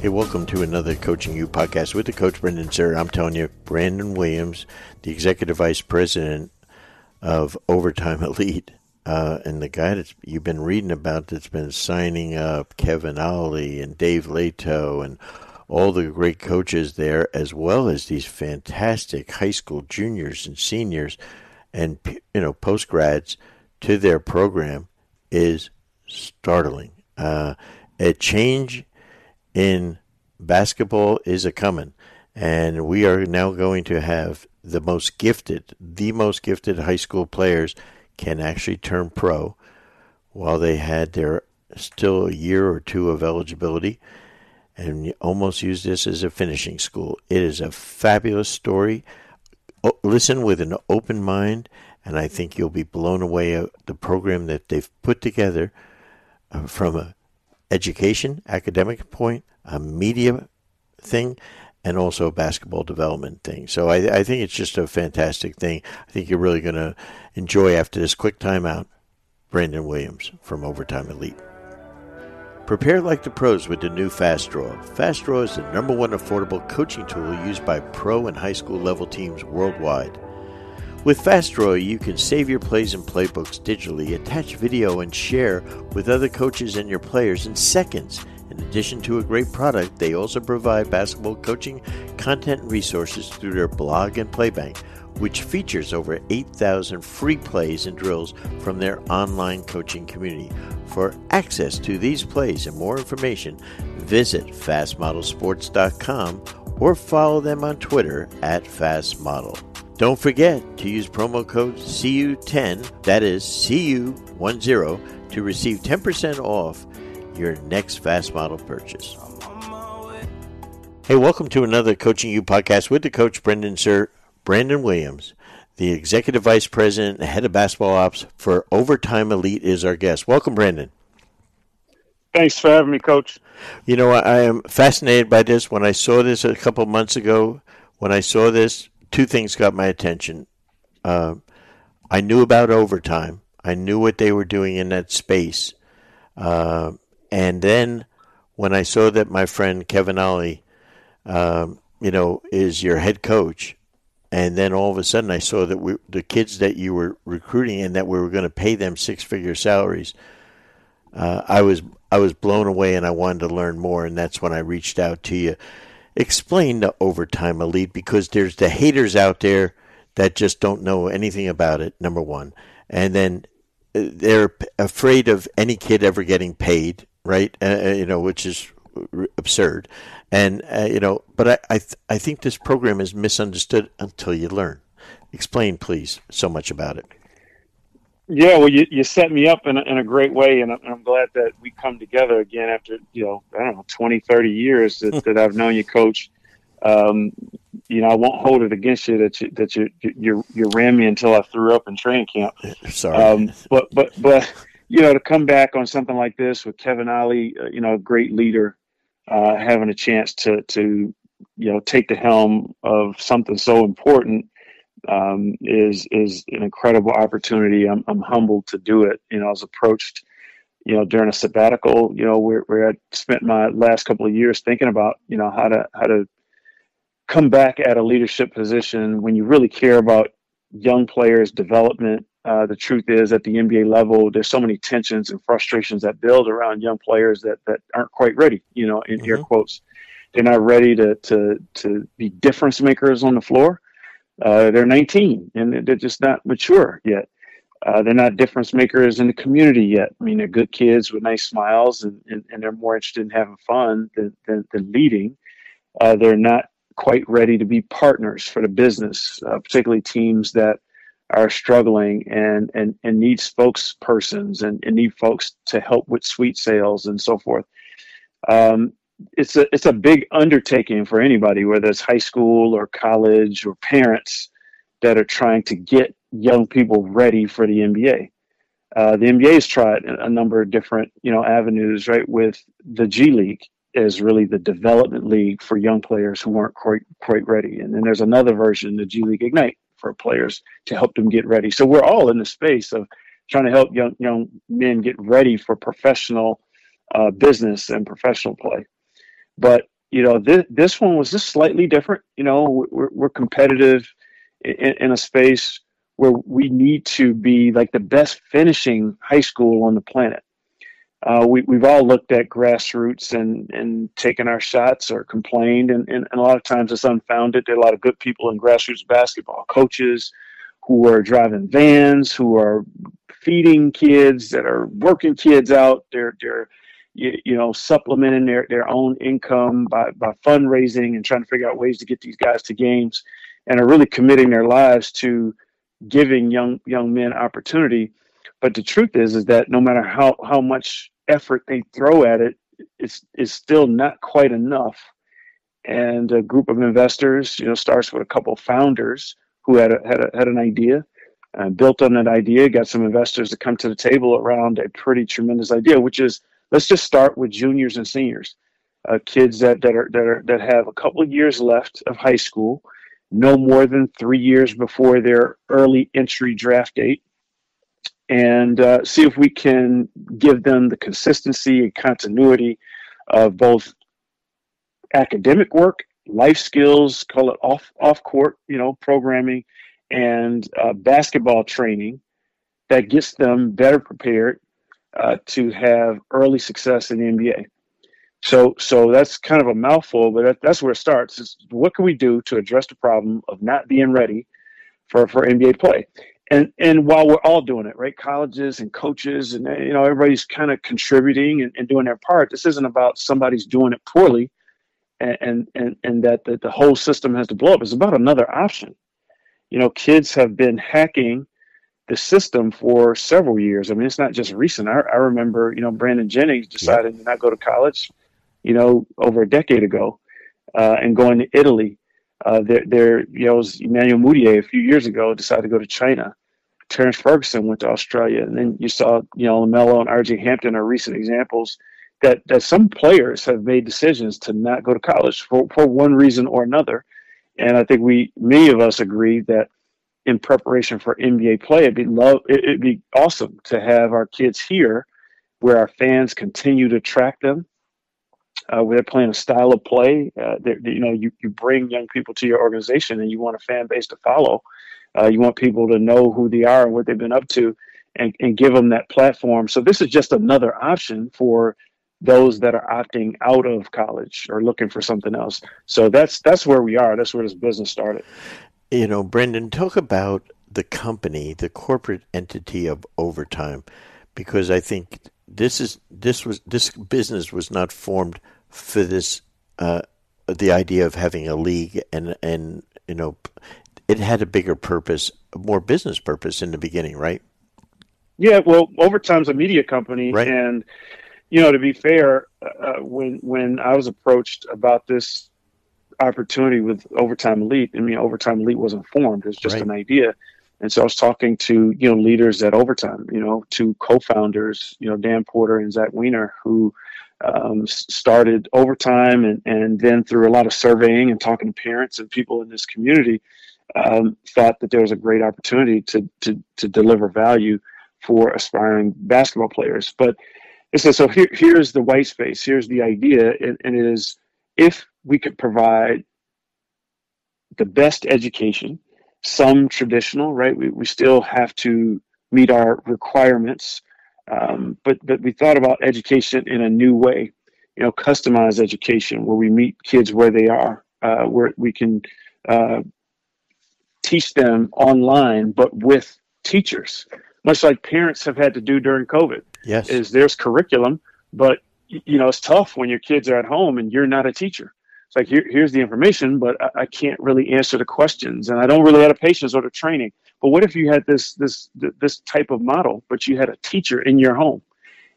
Hey, welcome to another Coaching You podcast with the coach Brendan Suhr. I'm telling you, Brandon Williams, the executive vice president of Overtime Elite, uh, and the guy that you've been reading about that's been signing up Kevin Ollie and Dave Leitao and all the great coaches there, as well as these fantastic high school juniors and seniors and you know post grads to their program is startling. Uh, a change in basketball is a coming, and we are now going to have the most gifted, the most gifted high school players can actually turn pro while they had their still a year or two of eligibility and almost use this as a finishing school. It is a fabulous story. listen with an open mind, and I think you'll be blown away at the program that they've put together uh, from a education, academic point, a media thing, and also a basketball development thing. So I, I think it's just a fantastic thing. I think you're really going to enjoy after this quick timeout. Brandon Williams from Overtime Elite. Prepare like the pros with the new Fast Draw. Fast Draw is the number one affordable coaching tool used by pro and high school level teams worldwide. With FastDraw, you can save your plays and playbooks digitally, attach video, and share with other coaches and your players in seconds. In addition to a great product, they also provide basketball coaching content and resources through their blog and playbank, which features over 8,000 free plays and drills from their online coaching community. For access to these plays and more information, visit fastmodelsports.com or follow them on Twitter at fastmodel. Don't forget to use promo code CU10, that is CU10, to receive 10% off your next fast model purchase. Hey, welcome to another Coaching You podcast with the coach Brendan Suhr, Brandon Williams, the executive vice president and head of basketball ops for Overtime Elite is our guest. Welcome, Brandon. Thanks for having me, coach. You know, I am fascinated by this. When I saw this a couple months ago, when I saw this, two things got my attention. Uh, I knew about overtime. I knew what they were doing in that space. Uh, and then when I saw that my friend Kevin Ollie, um, you know, is your head coach, and then all of a sudden I saw that we, the kids that you were recruiting and that we were going to pay them six figure salaries. Uh, I was I was blown away, and I wanted to learn more, and that's when I reached out to you explain the overtime elite because there's the haters out there that just don't know anything about it. Number one, and then uh, they're afraid of any kid ever getting paid, right? Uh, uh you know, which is absurd. And uh, you know, but I I, th- I think this program is misunderstood until you learn. Explain, please, so much about it. Yeah, well, you, you set me up in a, in a great way, and I'm glad that we come together again after, you know, I don't know, 20, 30 years that, that I've known you, Coach. Um, you know, I won't hold it against you that you that you you you ran me until I threw up in training camp. Sorry, um, but but but you know, to come back on something like this with Kevin Ollie, uh, you know, a great leader, uh, having a chance to to you know take the helm of something so important um, is is an incredible opportunity. I'm, I'm humbled to do it. You know, I was approached, you know, during a sabbatical, you know, where, where I spent my last couple of years thinking about, you know, how to how to come back at a leadership position when you really care about young players' development. Uh, the truth is, at the NBA level, there's so many tensions and frustrations that build around young players that that aren't quite ready. You know, in mm-hmm. air quotes, they're not ready to to to be difference makers on the floor uh, they're 19 and they're just not mature yet. Uh, they're not difference makers in the community yet. I mean, they're good kids with nice smiles and, and, and they're more interested in having fun than, than, than leading. Uh, they're not quite ready to be partners for the business, uh, particularly teams that are struggling and, and, and need spokespersons and, and need folks to help with suite sales and so forth. Um, it's a it's a big undertaking for anybody, whether it's high school or college or parents that are trying to get young people ready for the NBA. Uh, the NBA has tried a number of different you know avenues, right? With the G League is really the development league for young players who aren't quite quite ready, and then there's another version, the G League Ignite, for players to help them get ready. So we're all in the space of trying to help young young men get ready for professional uh, business and professional play. But you know, this this one was just slightly different. You know, we're, we're competitive in, in a space where we need to be like the best finishing high school on the planet. Uh, we, we've all looked at grassroots and, and taken our shots or complained, and, and, and, a lot of times it's unfounded. There are a lot of good people in grassroots basketball, coaches who are driving vans, who are feeding kids, that are working kids out. They're, they're you, you know, supplementing their, their own income by, by fundraising and trying to figure out ways to get these guys to games and are really committing their lives to giving young young men opportunity. But the truth is, is that no matter how, how much effort they throw at it, it's, it's still not quite enough. And a group of investors, you know, starts with a couple of founders who had a, had a, had an idea, uh, built on that idea, got some investors to come to the table around a pretty tremendous idea, which is let's just start with juniors and seniors, uh, kids that that are that are that have a couple of years left of high school, no more than three years before their early entry draft date, and uh, see if we can give them the consistency and continuity of both academic work, life skills, call it off off court, you know, programming, and uh, basketball training that gets them better prepared uh, to have early success in the NBA. So, so that's kind of a mouthful, but that, that's where it starts. Is what can we do to address the problem of not being ready for, for NBA play? And and while we're all doing it, right? Colleges and coaches and you know everybody's kind of contributing and, and doing their part. This isn't about somebody's doing it poorly, and and and, that the, whole system has to blow up. It's about another option. You know, kids have been hacking the system for several years. I mean, it's not just recent. I, I remember, you know, Brandon Jennings decided to not go to college you know, over a decade ago, uh, and going to Italy. Uh, there, there, you know, was Emmanuel Mudiay a few years ago decided to go to China. Terrence Ferguson went to Australia, and then you saw, you know, LaMelo and R.J. Hampton are recent examples that that some players have made decisions to not go to college for for one reason or another. And I think we, many of us, agree that in preparation for NBA play, it'd be love, it'd be awesome to have our kids here, where our fans continue to track them, uh, where they're playing a style of play. Uh, you know, you, you bring young people to your organization and you want a fan base to follow. Uh, you want people to know who they are and what they've been up to and, and give them that platform. So this is just another option for those that are opting out of college or looking for something else. So that's that's where we are. That's where this business started. You know, Brendan, talk about the company, the corporate entity of Overtime, because I think this is this was this business was not formed for this uh, the idea of having a league and and you know it had a bigger purpose, more business purpose in the beginning, right? Yeah, well, Overtime's a media company, right. and you know, to be fair, uh, when when I was approached about this opportunity with Overtime Elite, I mean, Overtime Elite wasn't formed; it was just right. an idea. And so I was talking to you know leaders at Overtime, you know, two co-founders, you know, Dan Porter and Zach Weiner, who um, started Overtime, and and then through a lot of surveying and talking to parents and people in this community, um, thought that there was a great opportunity to to to deliver value for aspiring basketball players. But says so. Here, here's the white space. Here's the idea, and, and it is if we could provide the best education some traditional, right? We, we still have to meet our requirements. Um, but, but we thought about education in a new way, you know, customized education where we meet kids where they are, uh, where we can uh, teach them online, but with teachers, much like parents have had to do during COVID. Yes. Is there's curriculum, but you know, it's tough when your kids are at home and you're not a teacher it's like here, here's the information, but I, I, can't really answer the questions, and I don't really have the patience or the training. But what if you had this this this type of model, but you had a teacher in your home,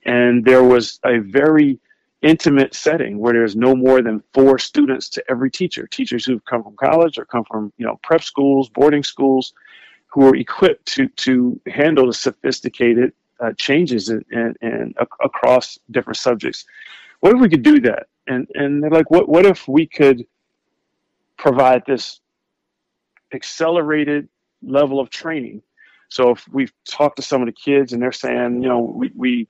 and there was a very intimate setting where there's no more than four students to every teacher. Teachers who've come from college or come from you know prep schools, boarding schools, who are equipped to to handle the sophisticated uh, changes in, in, in, across different subjects. What if we could do that? and and they're like, what what if we could provide this accelerated level of training? So if we've talked to some of the kids and they're saying, you know, we, we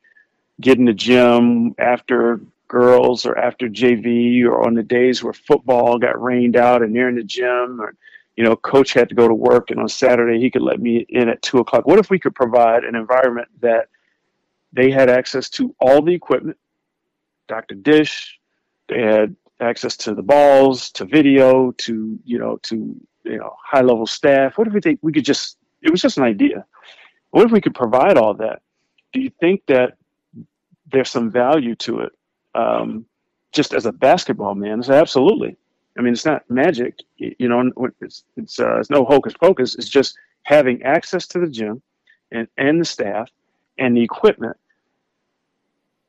get in the gym after girls or after JV or on the days where football got rained out and they're in the gym or you know, coach had to go to work and on Saturday he could let me in at two o'clock. What if we could provide an environment that they had access to all the equipment, Dr. Dish, they had access to the balls, to video, to, you know, to, you know, high level staff. What if we think we could just, it was just an idea. What if we could provide all that? Do you think that there's some value to it? Um, just as a basketball man, say absolutely. I mean, it's not magic, you know. It's it's, uh, it's no hocus pocus. It's just having access to the gym, and and the staff, and the equipment,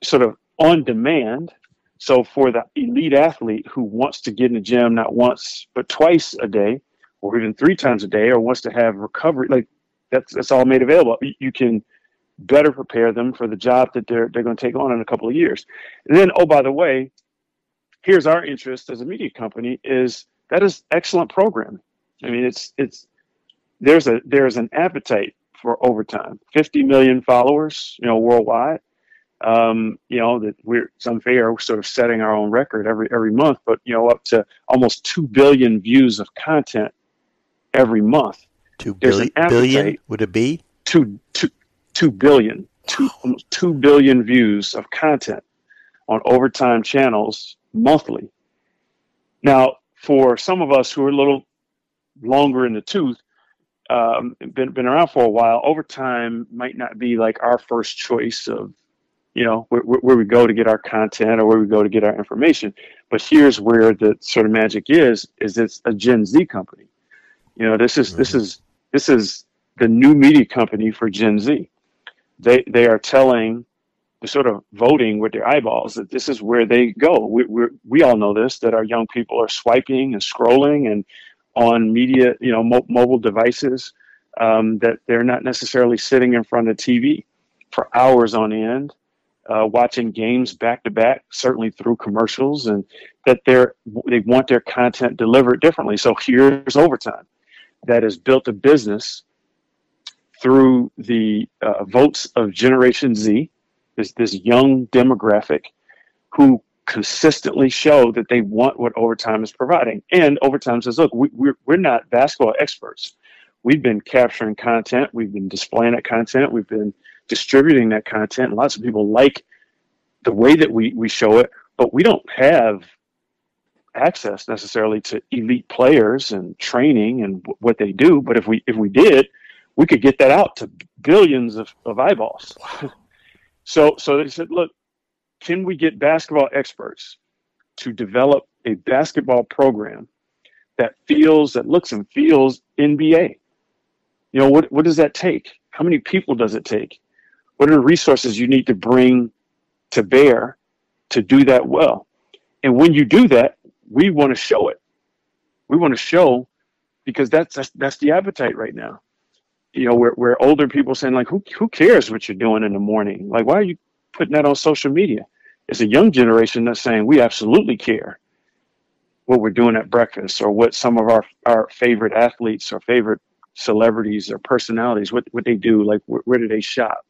sort of on demand. So for the elite athlete who wants to get in the gym not once but twice a day, or even three times a day, or wants to have recovery, like that's that's all made available. You can better prepare them for the job that they're they're going to take on in a couple of years. And then, oh by the way, here's our interest as a media company is that is excellent programming. I mean, it's it's there's a there's an appetite for overtime. 50 million followers, you know, worldwide. Um, you know that we're it's unfair. We're sort of setting our own record every every month, but you know, up to almost two billion views of content every month. Two billion, billion would it be? Two two two billion. Two, almost two billion views of content on overtime channels monthly. Now, for some of us who are a little longer in the tooth, um, been been around for a while, overtime might not be like our first choice of, you know, where, where we go to get our content or where we go to get our information. But here's where the sort of magic is: is it's a Gen Z company. You know, this is this is this is the new media company for Gen Z. They they are telling the sort of voting with their eyeballs that this is where they go. We, we we all know this that our young people are swiping and scrolling and on media, you know, mo- mobile devices. Um, that they're not necessarily sitting in front of TV for hours on end, uh, watching games back to back, certainly through commercials, and that they're they want their content delivered differently. So here's overtime that has built a business through the uh, votes of Generation Z, this this young demographic who consistently show that they want what overtime is providing. And overtime says, look, we, we're, we're not basketball experts. We've been capturing content, we've been displaying that content, we've been distributing that content. And lots of people like the way that we, we show it, but we don't have access necessarily to elite players and training and w- what they do. But if we if we did, we could get that out to billions of, of eyeballs. So, so they said, look, can we get basketball experts to develop a basketball program that feels, that looks and feels NBA? You know, what, what does that take? How many people does it take? What are the resources you need to bring to bear to do that well? And when you do that, we want to show it. We want to show because that's, that's that's the appetite right now you know, where, where older people saying like, who, who cares what you're doing in the morning? Like, why are you putting that on social media? It's a young generation that's saying we absolutely care what we're doing at breakfast or what some of our, our favorite athletes or favorite celebrities or personalities, what, what they do, like wh- where do they shop?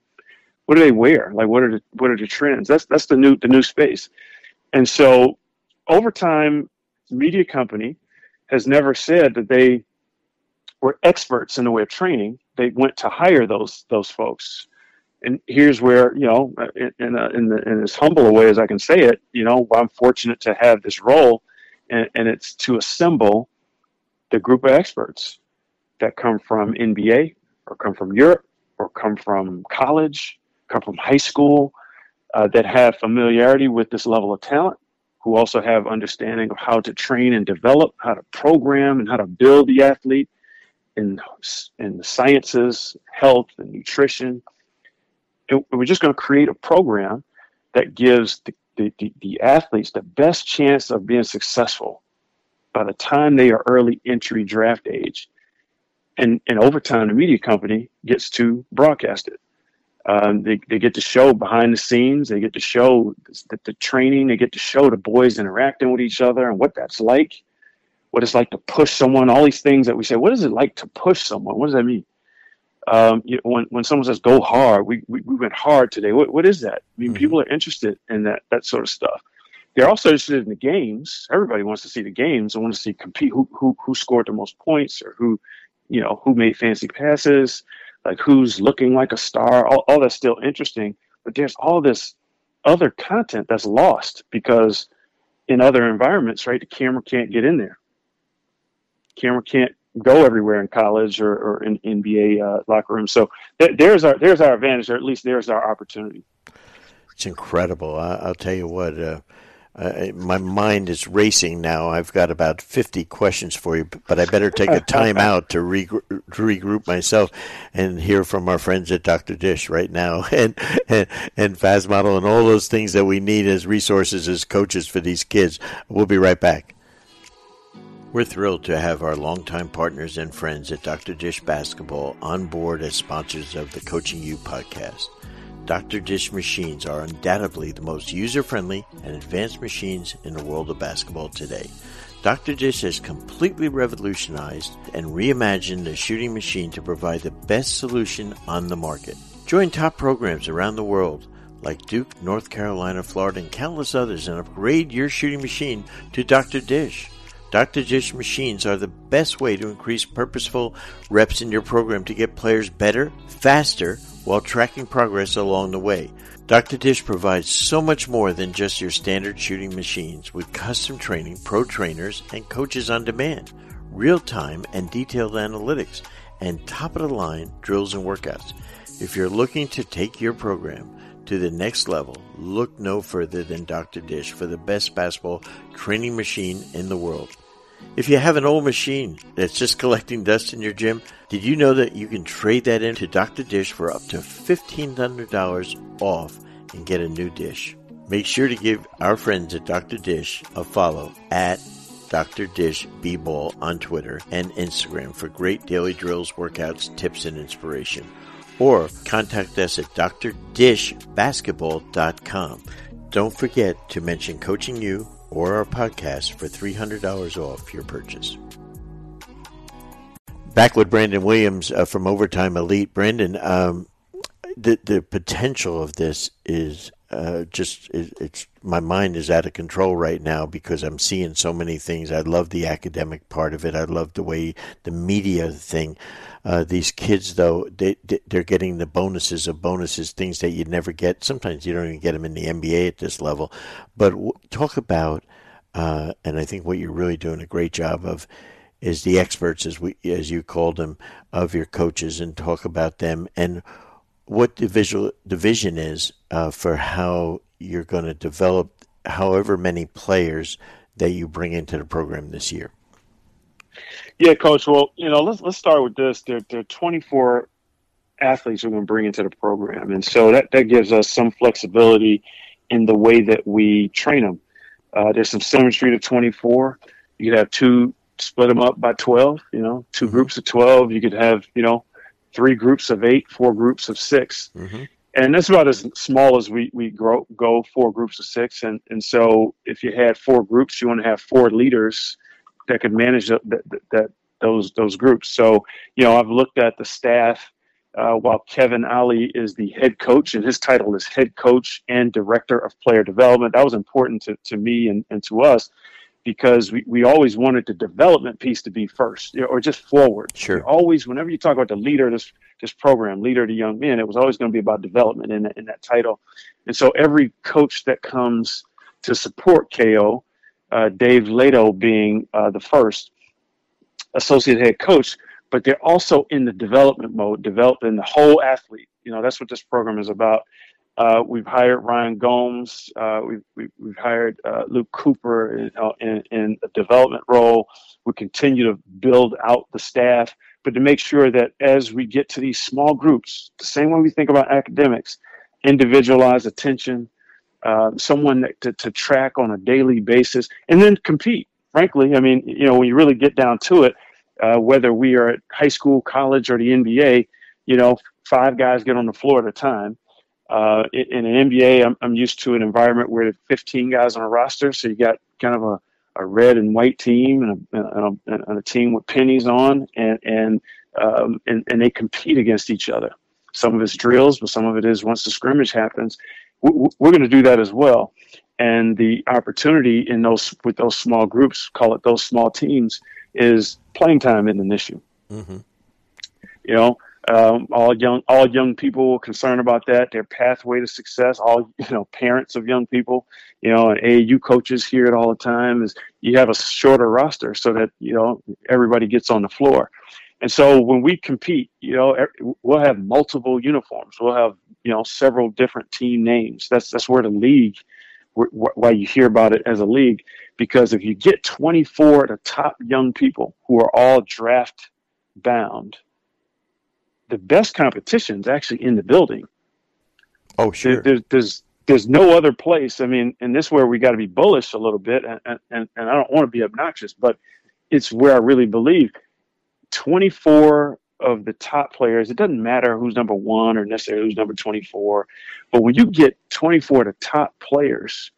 What do they wear? Like what are the, what are the trends? That's, that's the new, the new space. And so overtime media company has never said that they were experts in the way of training they went to hire those those folks. And here's where you know, in in, a, in, the, in as humble a way as I can say it, you know, I'm fortunate to have this role, and, and it's to assemble the group of experts that come from NBA or come from Europe or come from college, come from high school, uh, that have familiarity with this level of talent, who also have understanding of how to train and develop, how to program, and how to build the athlete, in in the sciences, health, and nutrition. And we're just going to create a program that gives the, the, the, the athletes the best chance of being successful by the time they are early entry draft age. And, and over time, the media company gets to broadcast it. Um, they, they get to show behind the scenes. They get to show the, the training. They get to show the boys interacting with each other and what that's like what it's like to push someone, all these things that we say, what is it like to push someone? What does that mean? Um, you know, when, when someone says go hard, we, we, we went hard today. What, what is that? I mean, mm-hmm. people are interested in that, that sort of stuff. they're also interested in the games. Everybody wants to see the games. I want to see compete who who who scored the most points or who, you know, who made fancy passes, like who's looking like a star. All, all that's still interesting, but there's all this other content that's lost because in other environments, right, the camera can't get in there. Camera can't go everywhere in college or, or in NBA uh, locker room. So th- there's our there's our advantage, or at least there's our opportunity. It's incredible. I, will tell you what. Uh, uh, my mind is racing now. I've got about 50 questions for you, but I better take a time out to, re- to regroup myself and hear from our friends at Dr. Dish right now and, and, and Fast Model and all those things that we need as resources as coaches for these kids. We'll be right back. We're thrilled to have our longtime partners and friends at Dr. Dish Basketball on board as sponsors of the Coaching You podcast. Dr. Dish machines are undoubtedly the most user friendly and advanced machines in the world of basketball today. Dr. Dish has completely revolutionized and reimagined the shooting machine to provide the best solution on the market. Join top programs around the world like Duke, North Carolina, Florida, and countless others and upgrade your shooting machine to Dr. Dish. Dr. Dish machines are the best way to increase purposeful reps in your program to get players better, faster, while tracking progress along the way. Dr. Dish provides so much more than just your standard shooting machines with custom training, pro trainers, and coaches on demand, real time and detailed analytics, and top of the line drills and workouts. If you're looking to take your program to the next level, look no further than Dr. Dish for the best basketball training machine in the world. If you have an old machine that's just collecting dust in your gym, did you know that you can trade that in to Dr. Dish for up to $1,500 off and get a new dish? Make sure to give our friends at Dr. Dish a follow at Dr. Dish B-Ball on Twitter and Instagram for great daily drills, workouts, tips, and inspiration. Or contact us at drdishbasketball.com. Don't forget to mention Coaching You or our podcast for $300 off your purchase. Back with Brandon Williams uh, from Overtime Elite. Brandon, um, the the potential of this is uh, just it, it's my mind is out of control right now because I'm seeing so many things. I love the academic part of it. I love the way the media thing. Uh, these kids, though, they they're getting the bonuses of bonuses, things that you never get. Sometimes you don't even get them in the NBA at this level. But w- talk about, uh, and I think what you're really doing a great job of is the experts, as we as you called them, of your coaches, and talk about them and what the visual the vision is uh, for how you're going to develop however many players that you bring into the program this year. Yeah, coach. Well, you know, let's let's start with this. There, there are 24 athletes we're going to bring into the program, and so that that gives us some flexibility in the way that we train them. Uh, there's some symmetry to 24. You could have two, split them up by 12. You know, 2 mm-hmm. groups of 12. You could have, you know, three groups of eight, four groups of 6 mm-hmm. And that's about as small as we, we grow, go, four groups of six. And, and so if you had four groups, you want to have four leaders that could manage that, that, that those those groups. So you know, I've looked at the staff. Uh, while Kevin Ollie is the head coach, and his title is head coach and director of player development. That was important to, to me and, and to us because we, we always wanted the development piece to be first or just forward. Sure. We always, whenever you talk about the leader of this, this program, leader to young men, it was always going to be about development in, in that title. And so every coach that comes to support KO uh, Dave Leitao being uh, the first associate head coach, but they're also in the development mode, developing the whole athlete. You know, that's what this program is about. Uh, we've hired Ryan Gomes. Uh, we've, we've, we've, hired uh, Luke Cooper in, in, in, a development role. We continue to build out the staff, but to make sure that as we get to these small groups, the same way we think about academics, individualized attention, uh, someone that, to, to track on a daily basis, and then compete. Frankly, I mean, you know, when you really get down to it, uh, whether we are at high school, college, or the NBA, you know, five guys get on the floor at a time. Uh, in an NBA, I'm, I'm used to an environment where 15 guys on a roster, so you got kind of a, a red and white team and a, and a, and a team with pennies on, and and, um, and and they compete against each other. Some of it's drills, but some of it is once the scrimmage happens, we're going to do that as well. and the opportunity in those with those small groups, call it those small teams, is playing time isn't an issue. Mm-hmm. You know, um, all young all young people concerned about that their pathway to success all you know parents of young people you know and AAU coaches hear it all the time is you have a shorter roster so that you know everybody gets on the floor and so when we compete you know we'll have multiple uniforms we'll have you know several different team names that's that's where the league why you hear about it as a league because if you get 24 of the top young people who are all draft bound the best competition is actually in the building. Oh, sure. There, there's, there's there's no other place. I mean, and this is where we got to be bullish a little bit, and, and, and I don't want to be obnoxious, but it's where I really believe 24 of the top players, it doesn't matter who's number one or necessarily who's number 24, but when you get 24 of the top players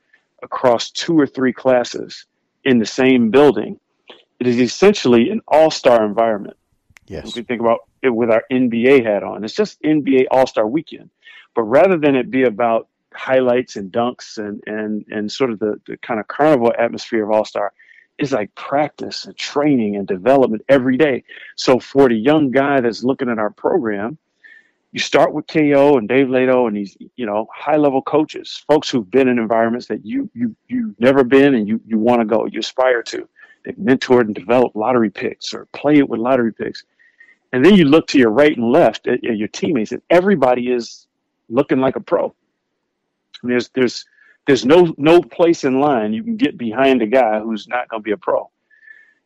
across two or three classes in the same building, it is essentially an all star environment. Yes. If we think about it with our NBA hat on, it's just NBA All Star Weekend. But rather than it be about highlights and dunks and and and sort of the, the kind of carnival atmosphere of All Star, it's like practice and training and development every day. So for the young guy that's looking at our program, you start with KO and Dave Leitao and these, you know, high level coaches, folks who've been in environments that you you you've never been and you you want to go, you aspire to. They've mentored and developed lottery picks or play it with lottery picks. And then you look to your right and left at, at your teammates, and everybody is looking like a pro. And there's there's there's no no place in line you can get behind a guy who's not going to be a pro.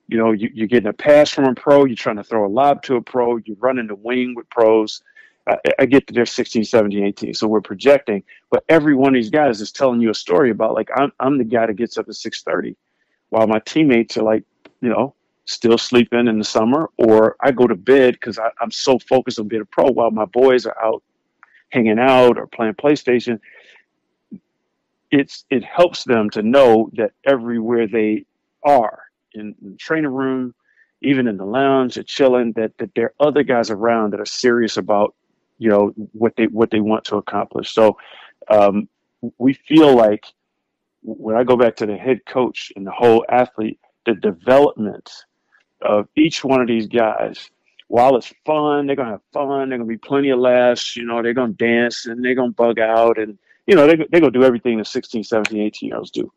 You know, you, you're getting a pass from a pro, you're trying to throw a lob to a pro, you're running the wing with pros. I, I get that they're 16, 17, 18, so we're projecting, but every one of these guys is telling you a story about like I'm I'm the guy that gets up at 6:30, while my teammates are like, you know, still sleeping in the summer, or I go to bed because I'm so focused on being a pro while my boys are out hanging out or playing PlayStation. It's it helps them to know that everywhere they are in, in the training room, even in the lounge, they're chilling. That that there are other guys around that are serious about you know what they what they want to accomplish. So um, we feel like when I go back to the head coach and the whole athlete, the development of each one of these guys. While it's fun, they're gonna have fun. They're gonna be plenty of laughs. You know, they're gonna dance and they're gonna bug out, and you know, they they're gonna do everything the 16, 17, 18 year olds do.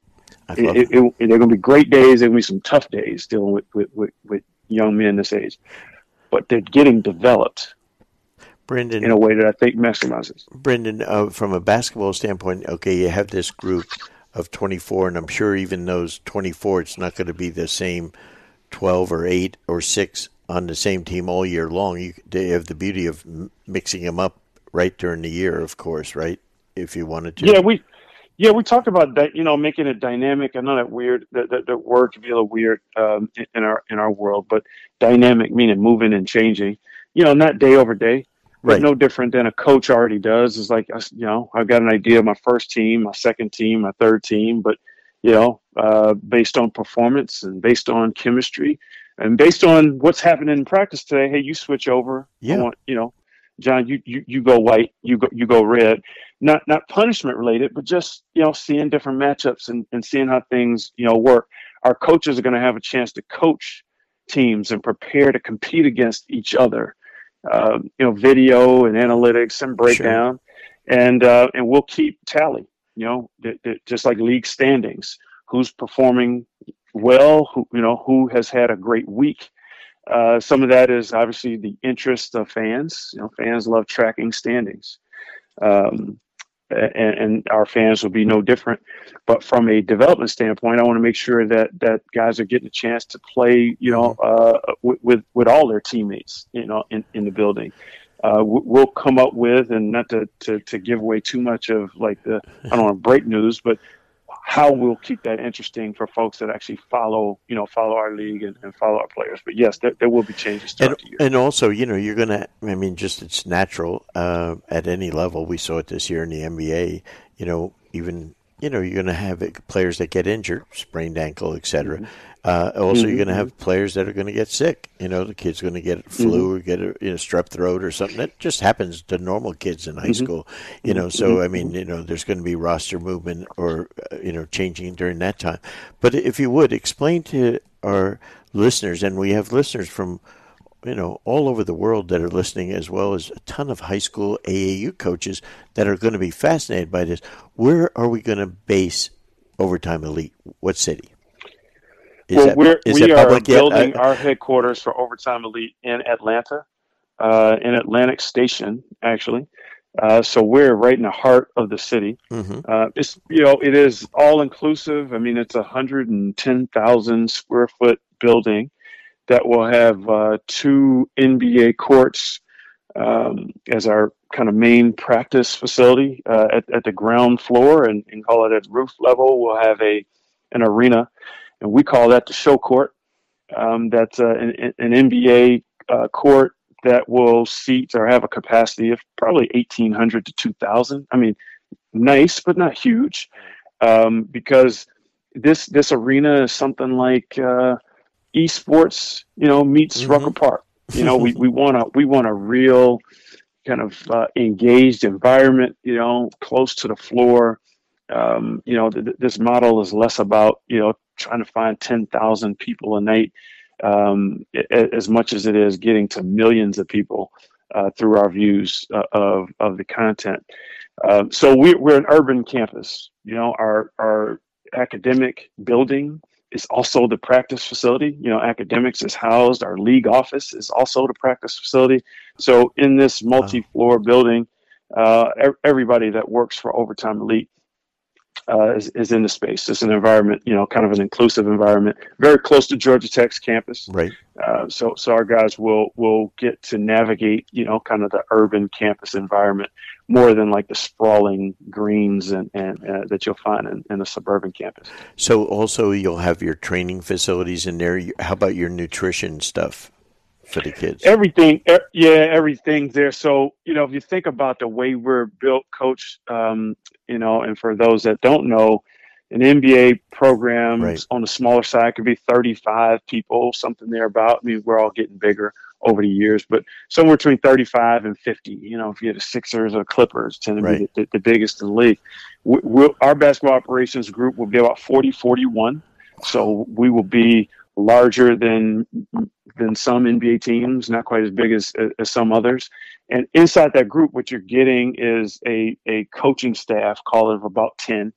It, it, it, they're gonna be great days. They're gonna be some tough days dealing with with, with, with young men this age, but they're getting developed Brendan, in a way that I think maximizes. Brendan, uh, from a basketball standpoint, okay, you have this group of 24, and I'm sure even those 24, it's not going to be the same 12 or 8 or 6 on the same team all year long. You they have the beauty of mixing them up right during the year, of course, right? If you wanted to. Yeah, we yeah, we talked about that, you know, making it dynamic. I know that weird that, that, that word can be a little weird um, in our in our world, but dynamic meaning moving and changing. You know, not day over day. Right. no different than a coach already does. Is like, you know, I've got an idea of my first team, my second team, my third team, but you know, uh, based on performance and based on chemistry and based on what's happening in practice today. Hey, you switch over. Yeah. Want, you know, John, you, you, you go white, you go, you go red, not, not punishment related, but just, you know, seeing different matchups and, and seeing how things, you know, work. Our coaches are going to have a chance to coach teams and prepare to compete against each other. Uh, you know, video and analytics and breakdown, sure. and uh, and we'll keep tally you know, just like league standings, who's performing well, who you know, who has had a great week. Uh, some of that is obviously the interest of fans. You know, fans love tracking standings, um, and, and, our fans will be no different. But from a development standpoint, I want to make sure that that guys are getting a chance to play. You know, uh, with, with, with all their teammates. You know, in, in the building uh, we'll come up with, and not to, to, to give away too much of like the, I don't want to break news, but how we'll keep that interesting for folks that actually follow, you know, follow our league and, and follow our players. But yes, there, there will be changes and, and, also, you know, you're going to, I mean, just it's natural uh, at any level. We saw it this year in the NBA, you know, even you know you're going to have players that get injured, sprained ankle, etc. Mm-hmm. Uh, also, mm-hmm. you're going to have players that are going to get sick. You know, the kid's going to get flu mm-hmm. or get a you know, strep throat or something. That just happens to normal kids in high mm-hmm. school. You know, so I mean, you know, there's going to be roster movement or uh, you know changing during that time. But if you would explain to our listeners, and we have listeners from you know all over the world that are listening, as well as a ton of high school AAU coaches that are going to be fascinated by this. Where are we going to base Overtime Elite? What city? Is well, that, we're, we are building our headquarters for Overtime Elite in Atlanta, uh, in Atlantic Station, actually. Uh, so we're right in the heart of the city. Mm-hmm. Uh, it's you know it is all inclusive. I mean, it's a hundred and ten thousand square foot building that will have uh, two NBA courts um, as our kind of main practice facility uh, at, at the ground floor, and, and call it at roof level. We'll have a an arena, and we call that the show court. Um, that's uh, an, an, NBA uh, court that will seat or have a capacity of probably 1,800 to 2,000. I mean, nice, but not huge, um, because this this arena is something like uh, esports, you know, meets mm-hmm. Rucker Park. You know, we, we want a we want a real kind of uh, engaged environment. You know, close to the floor. Um, you know, th- this model is less about you know trying to find ten thousand people a night um, as much as it is getting to millions of people uh, through our views uh, of, of the content. Um, so we, we're an urban campus. You know, our, our academic building is also the practice facility. You know, academics is housed. Our league office is also the practice facility. So in this multi-floor building, uh, everybody that works for Overtime Elite uh, is, is in the space. It's an environment, you know, kind of an inclusive environment, very close to Georgia Tech's campus. Right. Uh, so, so our guys will will get to navigate, you know, kind of the urban campus environment more than like the sprawling greens and, and uh, that you'll find in, in a suburban campus. So, also you'll have your training facilities in there. How about your nutrition stuff? For the kids? Everything, yeah, everything's there. So you know, if you think about the way we're built, coach, um, you know, and for those that don't know, an NBA program right. on the smaller side could be 35 people, something there about. I mean, we're all getting bigger over the years, but somewhere between 35 and 50. You know, if you had the Sixers or Clippers, tend to right. be the, the, biggest in the league. We, we'll, our basketball operations group will be about 40, 41. So we will be larger than than some NBA teams, not quite as big as, as some others. And inside that group, what you're getting is a, a coaching staff, call it of about 10.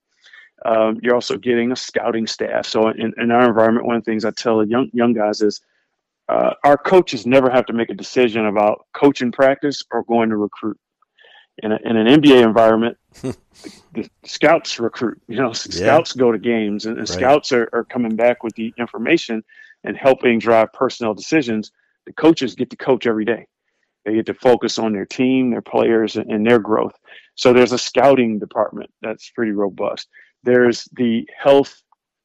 Um, you're also getting a scouting staff. So in, in, our environment, one of the things I tell young young guys is uh, our coaches never have to make a decision about coaching practice or going to recruit. In, a, in an NBA environment, the, scouts recruit. You know, yeah. scouts go to games, and, and right. scouts are, are coming back with the information and helping drive personnel decisions, the coaches get to coach every day. They get to focus on their team, their players, and their growth. So there's a scouting department that's pretty robust. There's the health,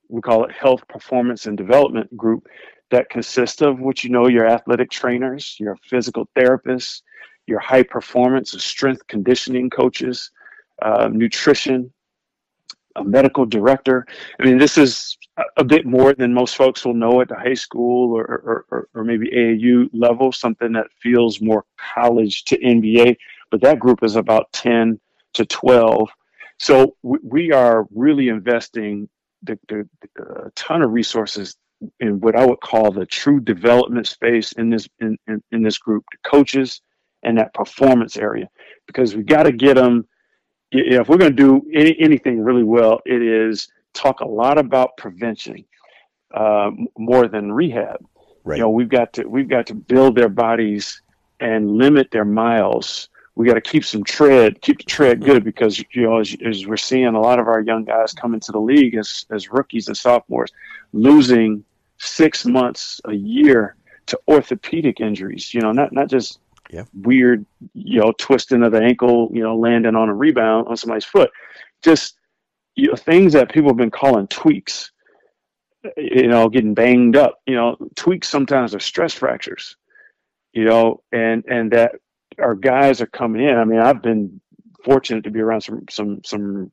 we call it health performance and development group that consists of what you know your athletic trainers, your physical therapists, your high performance strength conditioning coaches, uh, nutrition, a medical director. I mean, this is a bit more than most folks will know at the high school or, or, or, or, maybe AAU level, something that feels more college to NBA. But that group is about 10 to 12. So we, are really investing a ton of resources in what I would call the true development space in this in, in, in this group, the coaches and that performance area, because we got to get them. You know, if we're going to do any, anything really well, it is talk a lot about prevention uh, more than rehab. Right. You know, we've got to we've got to build their bodies and limit their miles. We got to keep some tread, keep the tread mm-hmm. good because you know as, as we're seeing a lot of our young guys come into the league as as rookies and sophomores, losing six months a year to orthopedic injuries. You know, not not just yeah. weird, you know, twisting of the ankle, you know, landing on a rebound on somebody's foot. Just you know, things that people have been calling tweaks, you know, getting banged up, you know, tweaks sometimes are stress fractures, you know, and, and that our guys are coming in. I mean, I've been fortunate to be around some, some, some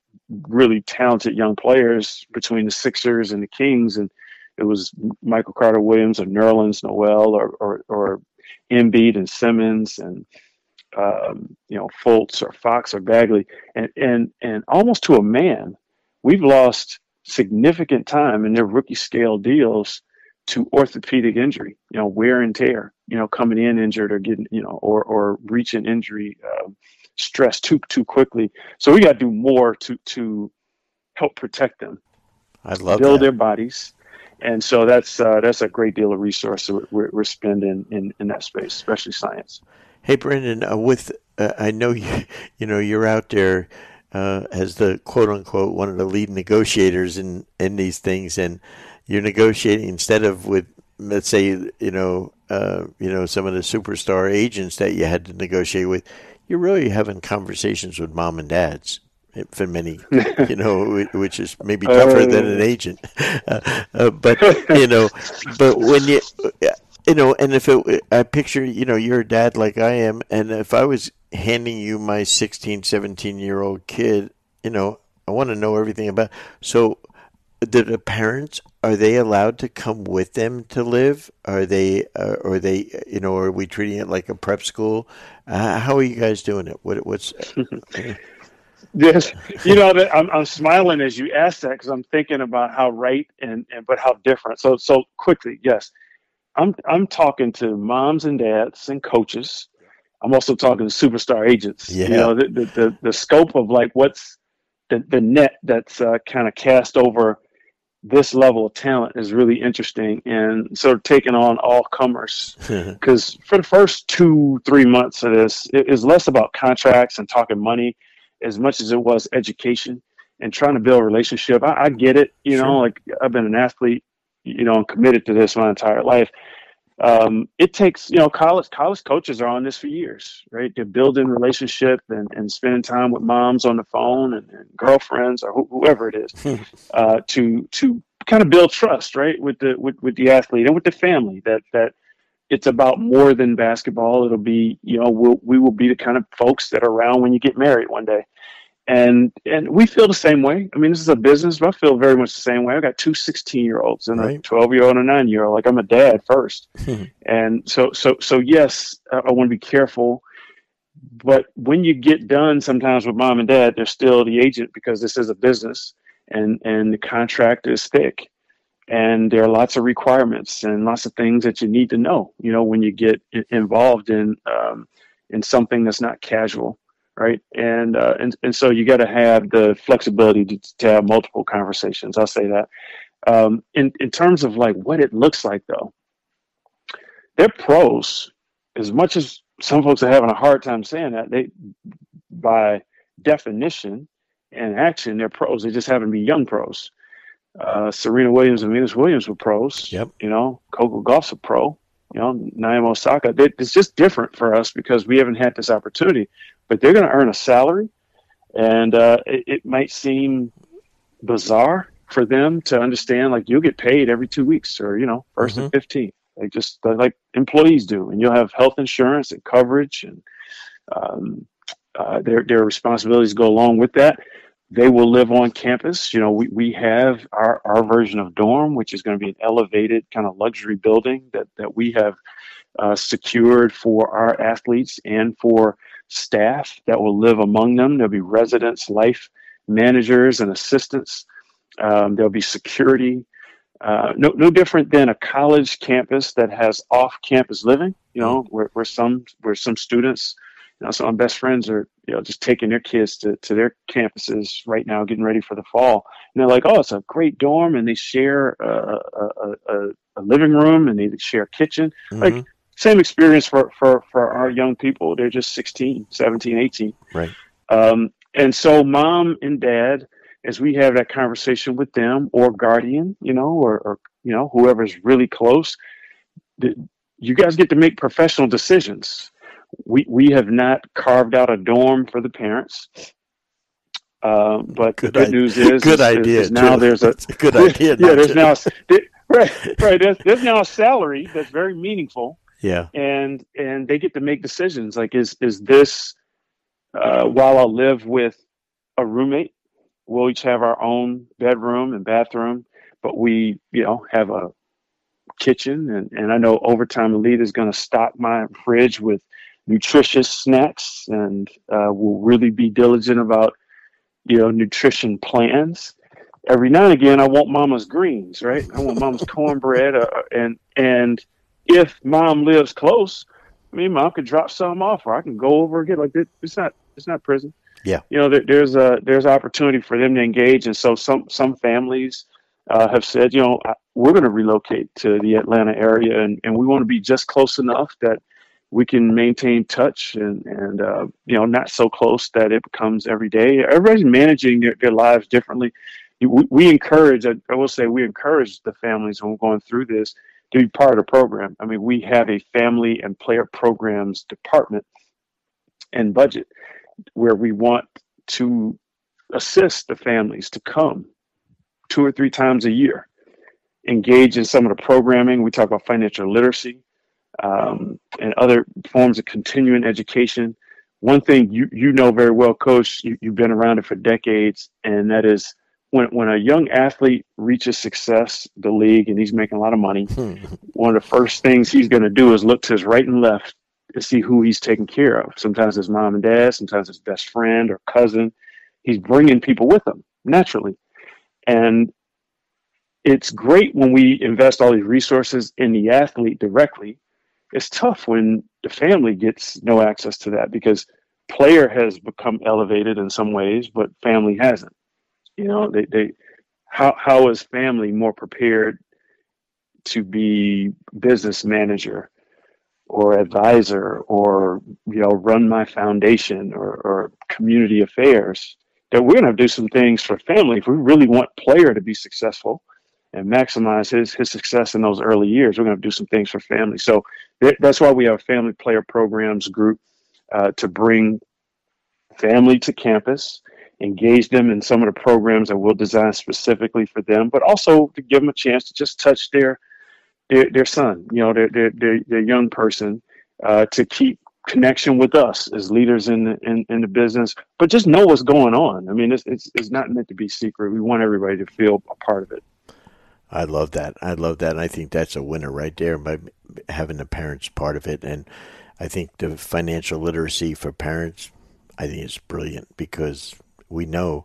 really talented young players between the Sixers and the Kings, and it was Michael Carter Williams or Nerlens Noel or or, or Embiid and Simmons and um, you know Fultz or Fox or Bagley, and and and almost to a man, we've lost significant time in their rookie scale deals to orthopedic injury, you know, wear and tear, you know, coming in injured or getting, you know, or or reaching injury uh, stress too too quickly. So we got to do more to to help protect them. I love build that. their bodies, and so that's uh, that's a great deal of resource we're, we're spending in in that space, especially science. Hey, Brendan, uh, with uh, I know you you know you're out there uh, as the quote unquote one of the lead negotiators in in these things, and you're negotiating instead of with let's say you know uh, you know some of the superstar agents that you had to negotiate with. You're really having conversations with mom and dads for many, you know, which is maybe tougher than an agent. Uh, uh, but you know, but when you, you know, and if it, I picture, you know, you're a dad like I am, and if I was handing you my 16, 17 year old kid, you know, I want to know everything about. So, the, the parents are they allowed to come with them to live? Are they, uh, are they, you know, are we treating it like a prep school? Uh, how are you guys doing it? What, what's Yes, you know that I'm, I'm smiling as you ask that because I'm thinking about how right and, and but how different. So so quickly, yes, I'm I'm talking to moms and dads and coaches. I'm also talking to superstar agents. Yeah. You know the the, the, the scope of like what's the the net that's uh, kind of cast over this level of talent is really interesting and sort of taking on all comers because for the first two three months of this it is less about contracts and talking money as much as it was education and trying to build a relationship. I, I get it, you Sure. know, like I've been an athlete, you know, and committed to this my entire life. Um, it takes, you know, college college coaches are on this for years, right? They're building relationship and, and spending time with moms on the phone and, and girlfriends or wh- whoever it is uh, to to kind of build trust, right, with the with, with the athlete and with the family that that it's about more than basketball. It'll be, you know, we'll, we will be the kind of folks that are around when you get married one day. And and we feel the same way. I mean, this is a business, but I feel very much the same way. I've got two 16 year olds and a 12 year old and a nine year old. Like I'm a dad first. Hmm. and so so so yes, I, I want to be careful. But when you get done, sometimes with mom and dad, they're still the agent because this is a business, and and the contract is thick and there are lots of requirements and lots of things that you need to know you know when you get involved in um, in something that's not casual right? And uh, and, and so you got to have the flexibility to, to have multiple conversations i'll say that. Um, in in terms of like what it looks like though they're pros. As much as some folks are having a hard time saying that they by definition and action they're pros. They just happen to be young pros uh, Serena Williams and Venus Williams were pros. Yep. You know, Coco Gauff's a pro. You know, Naomi Osaka. They, it's just different for us because we haven't had this opportunity. But they're going to earn a salary, and uh, it, it might seem bizarre for them to understand. Like you'll get paid every two weeks, or you know, 1st and fifteenth, like just like employees do, and you'll have health insurance and coverage, and um, uh, their their responsibilities go along with that they will live on campus. You know, we, we have our, our version of dorm, which is going to be an elevated kind of luxury building that, that we have uh, secured for our athletes and for staff that will live among them. There'll be residents, life managers, and assistants. Um, there'll be security. Uh, no, no different than a college campus that has off-campus living. You know, where, where some where some students know, some of my best friends are, you know, just taking their kids to, to their campuses right now, getting ready for the fall. And they're like, oh, it's a great dorm, and they share a, a, a, a living room, and they share a kitchen. Like, Mhm. same experience for, for, for our young people. They're just 16, 17, 18. Right. Um, and so, mom and dad, as we have that conversation with them, or guardian, you know, or, or you know, whoever's really close, the, you guys get to make professional decisions we we have not carved out a dorm for the parents. Uh, but Good the good i- news is, good is- is- idea. is now there's a a good idea. yeah there's now right right there's, there's now a salary that's very meaningful yeah. and and they get to make decisions like is is this uh, while I live with a roommate we'll each have our own bedroom and bathroom, but we, you know, have a kitchen. And, and I know Overtime Elite is going to stock my fridge with nutritious snacks and uh, we'll really be diligent about, you know, nutrition plans. Every now and again, I want mama's greens, right? I want mama's cornbread. Uh, and, and if mom lives close, I mean, mom could drop some off or I can go over and get like, it's not, it's not prison. Yeah. You know, there, there's a, there's opportunity for them to engage. And so some, some families, uh, have said, you know, we're going to relocate to the Atlanta area, and, and we want to be just close enough that we can maintain touch and and uh, you know not so close that it becomes every day. Everybody's managing their, their lives differently. We, we encourage, I, will say, we encourage the families when we're going through this to be part of the program. I mean, we have a family and player programs department and budget where we want to assist the families to come two or three times a year. Engage in some of the programming. We talk about financial literacy um, and other forms of continuing education. One thing you, you know very well, Coach, you, you've been around it for decades, and that is when, when a young athlete reaches success, the league, and he's making a lot of money, one of the first things he's going to do is look to his right and left to see who he's taking care of. Sometimes his mom and dad, sometimes his best friend or cousin. He's bringing people with him naturally. And it's great when we invest all these resources in the athlete directly. It's tough when the family gets no access to that because player has become elevated in some ways, but family hasn't. You know, they, they how how is family more prepared to be business manager or advisor or you know run my foundation or, or community affairs that we're to do some things for family if we really want player to be successful and maximize his his success in those early years. We're going to do some things for family. So that's why we have a family player programs group uh, to bring family to campus, engage them in some of the programs that we'll design specifically for them, but also to give them a chance to just touch their their, their son, you know, their their their, their young person, uh, to keep connection with us as leaders in the, in, in the business, but just know what's going on. I mean, it's, it's, it's not meant to be secret. We want everybody to feel a part of it. I love that. I love that. And I think that's a winner right there by having the parents part of it. And I think the financial literacy for parents, I think is brilliant because we know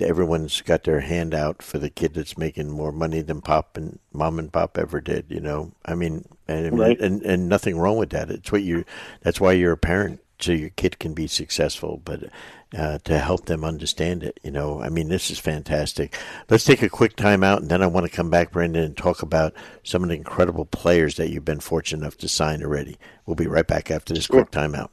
everyone's got their hand out for the kid that's making more money than pop and mom and pop ever did. You know, I mean, and right. and, and nothing wrong with that. It's what you. That's why you're a parent, so your kid can be successful. But uh, to help them understand it, you know, I mean, this is fantastic. Let's take a quick time out, and then I want to come back, Brendan, and talk about some of the incredible players that you've been fortunate enough to sign already. We'll be right back after this quick timeout.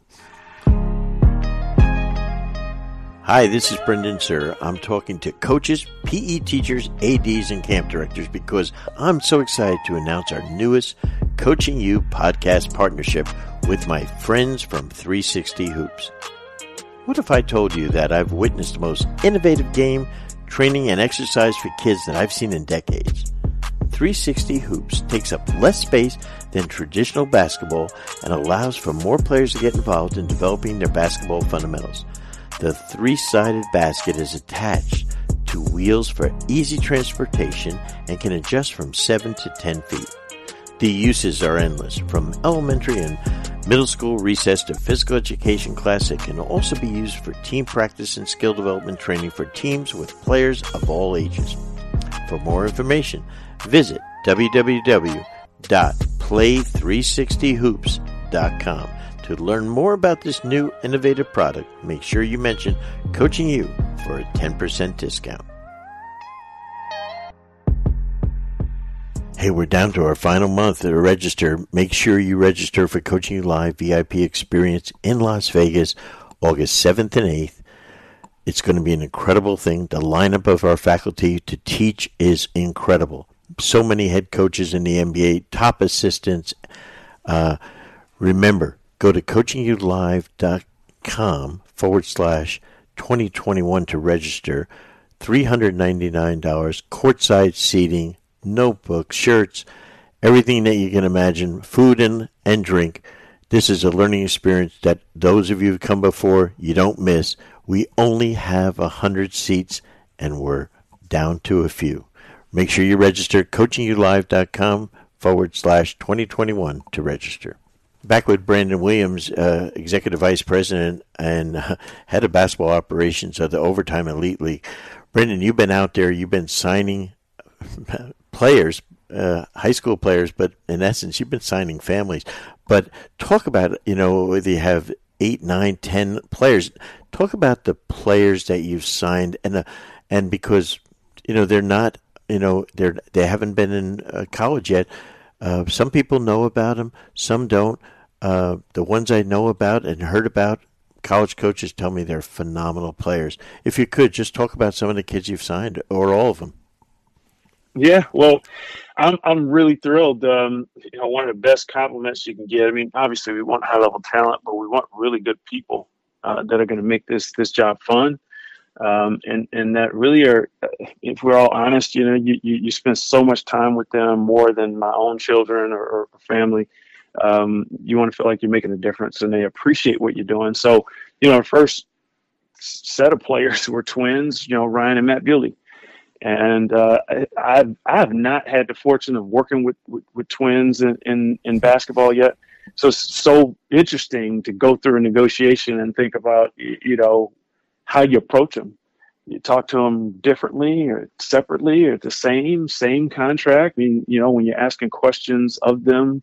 Hi, this is Brendan Suhr. I'm talking to coaches, PE teachers, ADs, and camp directors because I'm so excited to announce our newest Coaching You podcast partnership with my friends from 360 Hoops. What if I told you that I've witnessed the most innovative game, training, and exercise for kids that I've seen in decades? 360 Hoops takes up less space than traditional basketball and allows for more players to get involved in developing their basketball fundamentals. The three-sided basket is attached to wheels for easy transportation and can adjust from 7 to 10 feet. The uses are endless, from elementary and middle school recess to physical education class. It can also be used for team practice and skill development training for teams with players of all ages. For more information, visit www.play360hoops.com. To learn more about this new innovative product, make sure you mention Coaching You for a 10% discount. Hey, we're down to our final month to register. Make sure you register for Coaching You Live VIP experience in Las Vegas, August 7th and 8th. It's going to be an incredible thing. The lineup of our faculty to teach is incredible. So many head coaches in the NBA, top assistants. Uh, remember, Go to coachingyoulive.com forward slash 2021 to register. $399, courtside seating, notebooks, shirts, everything that you can imagine, food and, and drink. This is a learning experience that those of you who've come before, you don't miss. We only have a hundred seats, and we're down to a few. Make sure you register coachingyoulive.com forward slash 2021 to register. Back with Brandon Williams, uh, Executive Vice President and uh, Head of Basketball Operations of the Overtime Elite League. Brandon, you've been out there, you've been signing players, uh, high school players, but in essence, you've been signing families. But talk about, you know, whether you have eight, nine, ten players. Talk about the players that you've signed, and uh, and because you know they're not, you know, they're they haven't been in uh, college yet. Uh, some people know about them, some don't. Uh, the ones I know about and heard about, college coaches tell me they're phenomenal players. If you could just talk about some of the kids you've signed, or all of them. Yeah, well, I'm I'm really thrilled. Um, you know, one of the best compliments you can get. I mean, obviously we want high level talent, but we want really good people uh, that are going to make this this job fun. Um, and and that really are, if we're all honest, you know, you, you, you spend so much time with them more than my own children or, or family. Um, you want to feel like you're making a difference, and they appreciate what you're doing. So, you know, our first set of players were twins, you know, Ryan and Matt Bewley and uh, I, I have not had the fortune of working with, with, with twins in, in, in, basketball yet. So it's so interesting to go through a negotiation and think about, you know, how you approach them. You talk to them differently or separately or the same, same contract. I mean, you know, when you're asking questions of them,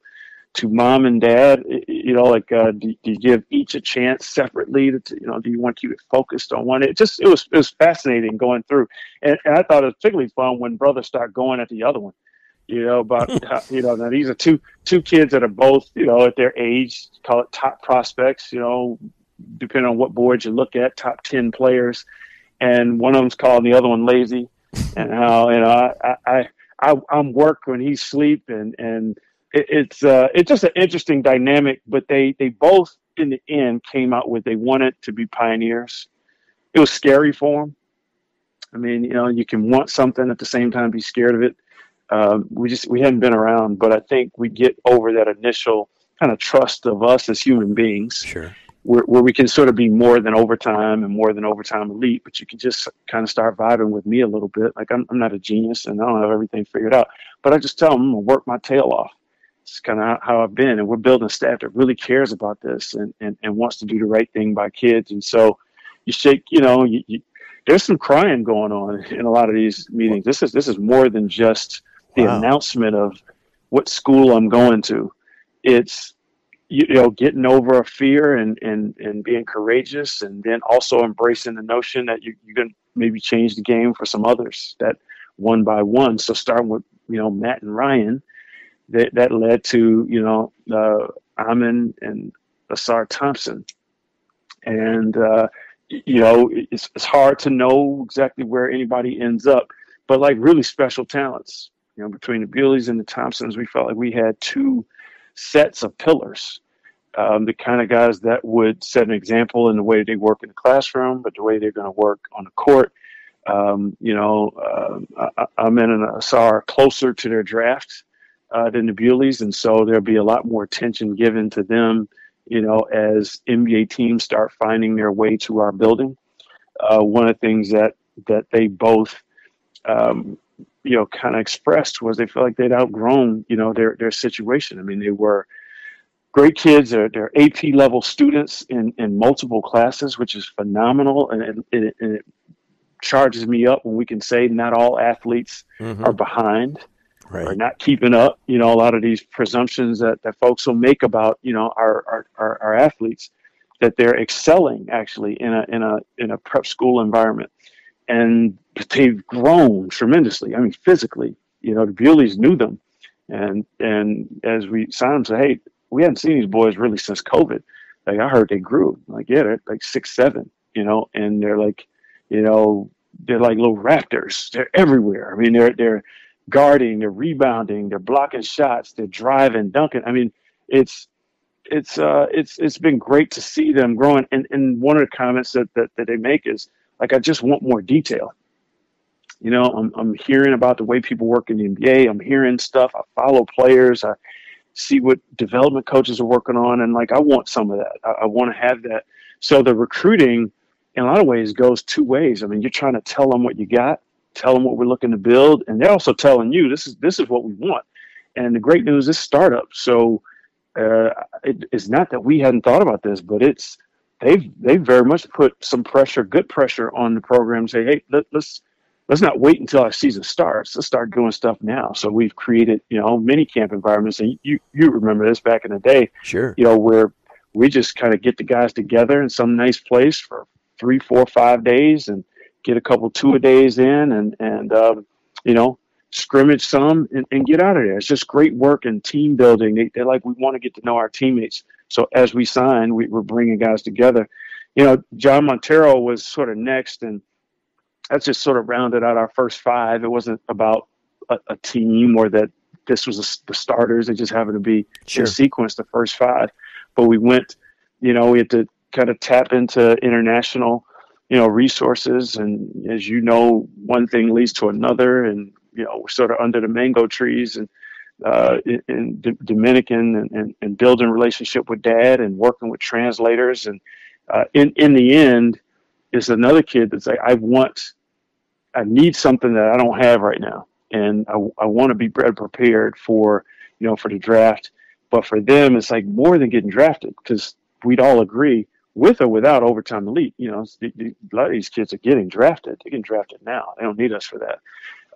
to mom and dad? You know, like uh, do, do, you give each a chance separately? To, you know, do you want to keep it focused on one? It just it was it was fascinating going through, and, and I thought it was particularly fun when brothers start going at the other one. You know about how, you know now these are two two kids that are both you know at their age call it top prospects. You know, depending on what board you look at, top ten players, and one of them's calling the other one lazy, and how you know I I. I I'm work when he's sleep and and it, it's uh, it's just an interesting dynamic. But they they both in the end came out with they wanted to be pioneers. It was scary for them. I mean, you know, you can want something at the same time be scared of it. Um, we just we hadn't been around, but I think we get over that initial kind of trust of us as human beings. Sure. Where, where we can sort of be more than overtime and more than overtime elite, but you can just kind of start vibing with me a little bit. Like I'm, I'm not a genius and I don't have everything figured out, but I just tell them I'm gonna work my tail off it's kind of how I've been. And we're building a staff that really cares about this and, and, and wants to do the right thing by kids. And so you shake, you know, you, you, there's some crying going on in a lot of these meetings. This is this is more than just the wow. announcement of what school I'm going to. It's you, you know getting over a fear and, and and being courageous, and then also embracing the notion that you, you're going to maybe change the game for some others. That one by one. So starting with you know Matt and Ryan, that, that led to, you know, uh, Amen and Ausar Thompson. And, uh, you know, it's, it's hard to know exactly where anybody ends up, but like really special talents, you know, between the Bewleys and the Thompsons, we felt like we had two sets of pillars. Um, the kind of guys that would set an example in the way they work in the classroom, but the way they're going to work on the court. Um, you know, uh, Amin and Ausar closer to their draft uh, than the Bewleys, and so there'll be a lot more attention given to them. You know, as NBA teams start finding their way to our building, uh, one of the things that that they both, um, you know, kind of expressed was they felt like they'd outgrown, you know, their their situation. I mean, they were great kids. They're, they're AP level students in, in multiple classes, which is phenomenal. And it, it, it, charges me up when we can say not all athletes mm-hmm. are behind right. or not keeping up. You know, a lot of these presumptions that, that folks will make about you know our, our, our, our athletes that they're excelling actually in a in a in a prep school environment, and they've grown tremendously. I mean, physically, you know, the Bewleys knew them, and and as we signed them, say, hey, we hadn't seen these boys really since COVID. Like I heard they grew. Like yeah, they're like six seven, you know, and they're like, you know, they're like little raptors. They're everywhere. I mean, they're they're guarding, they're rebounding, they're blocking shots, they're driving, dunking. I mean, it's it's uh it's it's been great to see them growing. And and one of the comments that that, that they make is like I just want more detail. You know, I'm I'm hearing about the way people work in the NBA. I'm hearing stuff. I follow players. I see what development coaches are working on, and like I want some of that. I, I want to have that. So the recruiting in a lot of ways goes two ways. I mean, you're trying to tell them what you got, tell them what we're looking to build, and they're also telling you this is this is what we want. And the great news is startup. So uh, it, it's not that we hadn't thought about this, but it's they've they've very much put some pressure, good pressure on the program. Say, hey, let, let's let's not wait until our season starts. Let's start doing stuff now. So we've created, you know, mini camp environments, and you you remember this back in the day, sure, you know, where we just kind of get the guys together in some nice place for three, four, five days, and get a couple two a days in, and and um, you know, scrimmage some and, and, get out of there. It's just great work and team building. They, they're like, we want to get to know our teammates. So as we sign, we, we're bringing guys together. You know, Jean Montero was sort of next, and that's just sort of rounded out our first five. It wasn't about a, a team or that this was a, the starters. They just happened to be sure. in sequence the first five. But we went, you know, we had to kind of tap into international, you know, resources. And as you know, one thing leads to another. And, you know, we're sort of under the mango trees and uh, in, D- Dominican and, and, and, building relationship with dad and working with translators. And uh, in, in the end, is another kid that's like, I want I need something that I don't have right now, and I, I want to be bred prepared for you know for the draft. But for them, it's like more than getting drafted because we'd all agree with or without overtime elite. You know, a lot of these kids are getting drafted. They're getting drafted now. They don't need us for that.